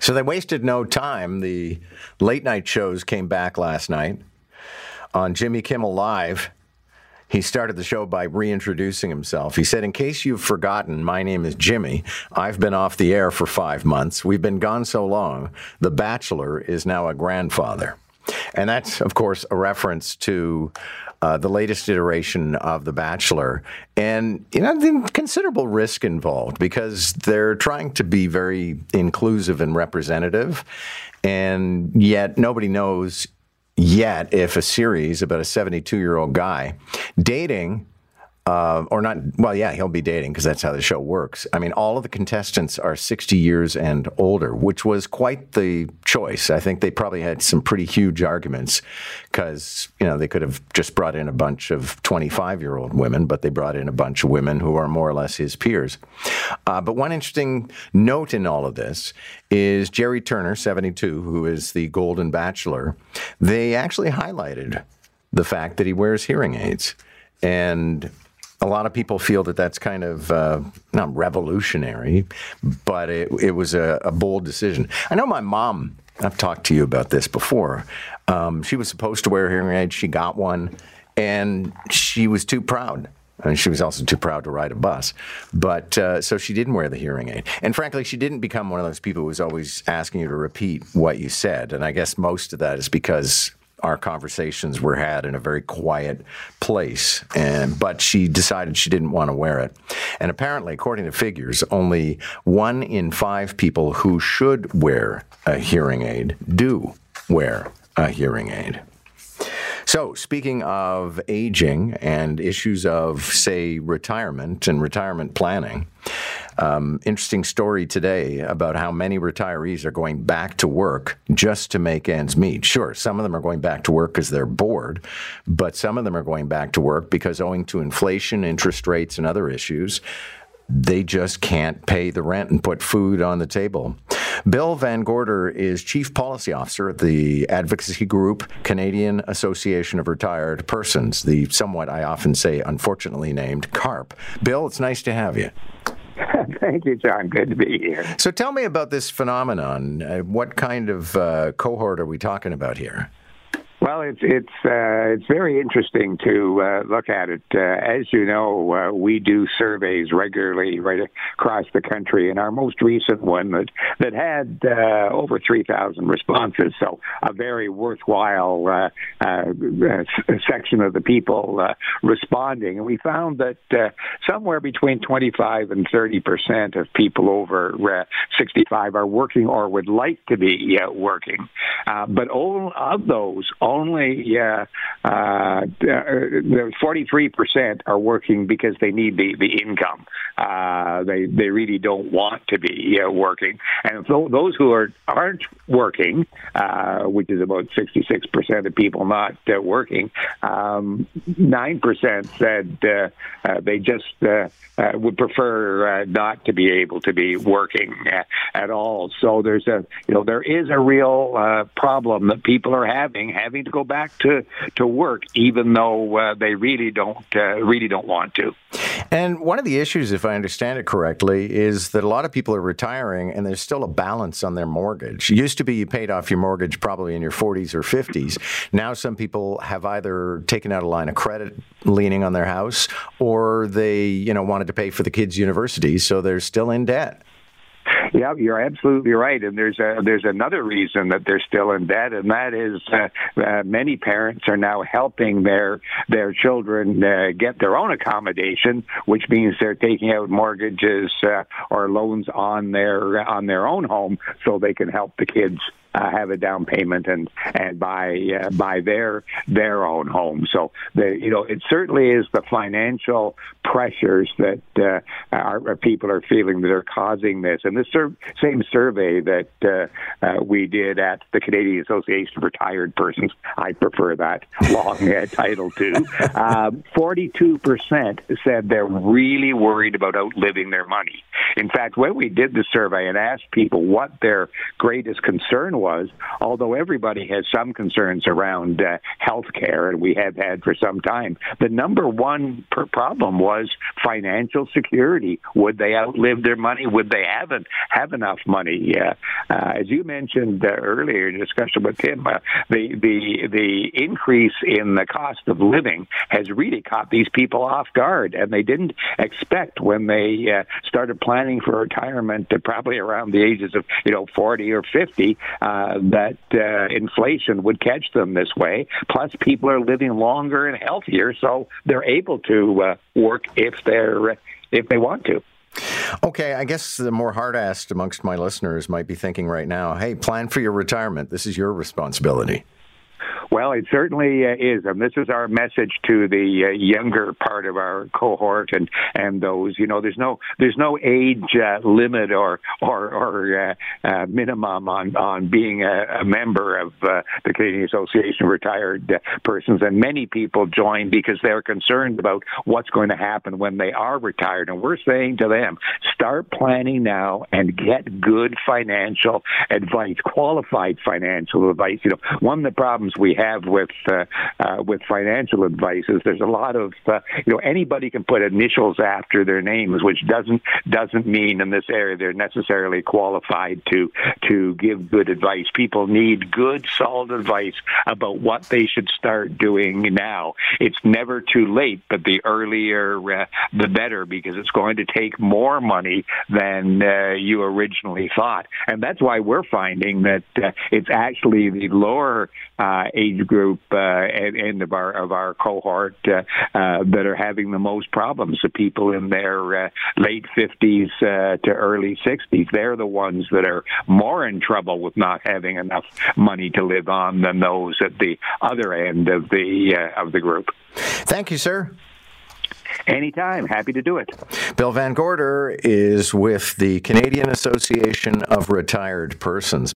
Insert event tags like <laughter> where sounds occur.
So they wasted no time. The late night shows came back last night on Jimmy Kimmel Live. He started the show by reintroducing himself. He said, In case you've forgotten, my name is Jimmy. I've been off the air for five months. We've been gone so long. The Bachelor is now a grandfather. And that's, of course, a reference to uh, the latest iteration of The Bachelor. And, you know, considerable risk involved because they're trying to be very inclusive and representative. And yet nobody knows yet if a series about a 72 year old guy dating uh, or not. Well, yeah, he'll be dating because that's how the show works. I mean, all of the contestants are 60 years and older, which was quite the choice. I think they probably had some pretty huge arguments because you know they could have just brought in a bunch of 25 year old women, but they brought in a bunch of women who are more or less his peers. Uh, but one interesting note in all of this is Gerry Turner, 72, who is the Golden Bachelor. They actually highlighted the fact that he wears hearing aids. And a lot of people feel that that's kind of uh, not revolutionary, but it, it was a, a, bold decision. I know my mom, I've talked to you about this before. Um, she was supposed to wear a hearing aids, she got one, and she was too proud. And she was also too proud to ride a bus. But uh, so she didn't wear the hearing aid. And frankly, she didn't become one of those people who was always asking you to repeat what you said. And I guess most of that is because our conversations were had in a very quiet place. And but she decided she didn't want to wear it. And apparently, according to figures, only one in five people who should wear a hearing aid do wear a hearing aid. So, speaking of aging and issues of, say, retirement and retirement planning, um, interesting story today about how many retirees are going back to work just to make ends meet. Sure, some of them are going back to work because they're bored, but some of them are going back to work because, owing to inflation, interest rates, and other issues, they just can't pay the rent and put food on the table. Bill VanGorder is Chief Policy Officer at the advocacy group Canadian Association of Retired Persons, the somewhat, I often say, unfortunately named CARP. Bill, it's nice to have you. <laughs> Thank you, John. Good to be here. So tell me about this phenomenon. Uh, what kind of uh, cohort are we talking about here? Well, it's it's uh, it's very interesting to uh, look at it. Uh, as you know, uh, we do surveys regularly right across the country, and our most recent one that that had uh, over three thousand responses. So a very worthwhile uh, section of the people responding, and we found that somewhere between twenty five and thirty percent of people over sixty five are working or would like to be working, but all of those only yeah, uh, uh, 43% are working because they need the, the income. Uh, they they really don't want to be uh, working, and th- those who are aren't working, uh, which is about 66% of people not uh, working, um, nine um, percent said uh, uh, they just uh, uh, would prefer uh, not to be able to be working uh, at all. So there's a you know there is a real uh, problem that people are having having to go back to to work even though uh, they really don't uh, really don't want to. And one of the issues, if I understand it correctly, is that a lot of people are retiring and there's still a balance on their mortgage. It used to be you paid off your mortgage probably in your 40s or 50s. Now some people have either taken out a line of credit leaning on their house or they, you know, wanted to pay for the kids' university, so they're still in debt. Yeah, you're absolutely right. And there's a, there's another reason that they're still in debt, and that is uh, uh, many parents are now helping their their children uh, get their own accommodation, which means they're taking out mortgages uh, or loans on their on their own home so they can help the kids uh, have a down payment and and buy uh, buy their their own home. So the you know it certainly is the financial pressures that uh, our, our people are feeling that are causing this. And this sur- same survey that uh, uh, we did at the Canadian Association of Retired Persons, I prefer that <laughs> long uh, title too. Um, forty-two percent said they're really worried about outliving their money. In fact, when we did the survey and asked people what their greatest concern was was, although everybody has some concerns around uh, health care, and we have had for some time, the number one problem was financial security. Would they outlive their money? Would they have, have enough money? Uh, uh, as you mentioned uh, earlier in discussion with Tim, uh, the, the, the increase in the cost of living has really caught these people off guard, and they didn't expect when they uh, started planning for retirement, uh, probably around the ages of you know 40 or 50, uh, that uh, inflation would catch them this way. Plus, people are living longer and healthier, so they're able to uh, work if they're if they want to. Okay, I guess the more hard asked amongst my listeners might be thinking right now, hey, plan for your retirement. This is your responsibility. Well, it certainly uh, is, and this is our message to the uh, younger part of our cohort and and those. You know, there's no there's no age uh, limit or or, or uh, minimum on on being a, a member of the Canadian Association of Retired Persons, and many people join because they're concerned about what's going to happen when they are retired. And we're saying to them, start planning now and get good financial advice, qualified financial advice. You know, one of the problems we have with uh, uh, with financial advice is there's a lot of uh, you know anybody can put initials after their names, which doesn't doesn't mean in this area they're necessarily qualified to to give good advice. People need good, solid advice about what they should start doing now. It's never too late, but the earlier uh, the better because it's going to take more money than uh, you originally thought, and that's why we're finding that uh, it's actually the lower uh, age group uh, end of our of our cohort uh, uh, that are having the most problems. The people in their uh, late fifties uh, to early sixties, they're the ones that are more in trouble with not having enough money to live on than those at the other end of the uh, of the group. Thank you, sir. Anytime. Happy to do it. Bill VanGorder is with the Canadian Association of Retired Persons.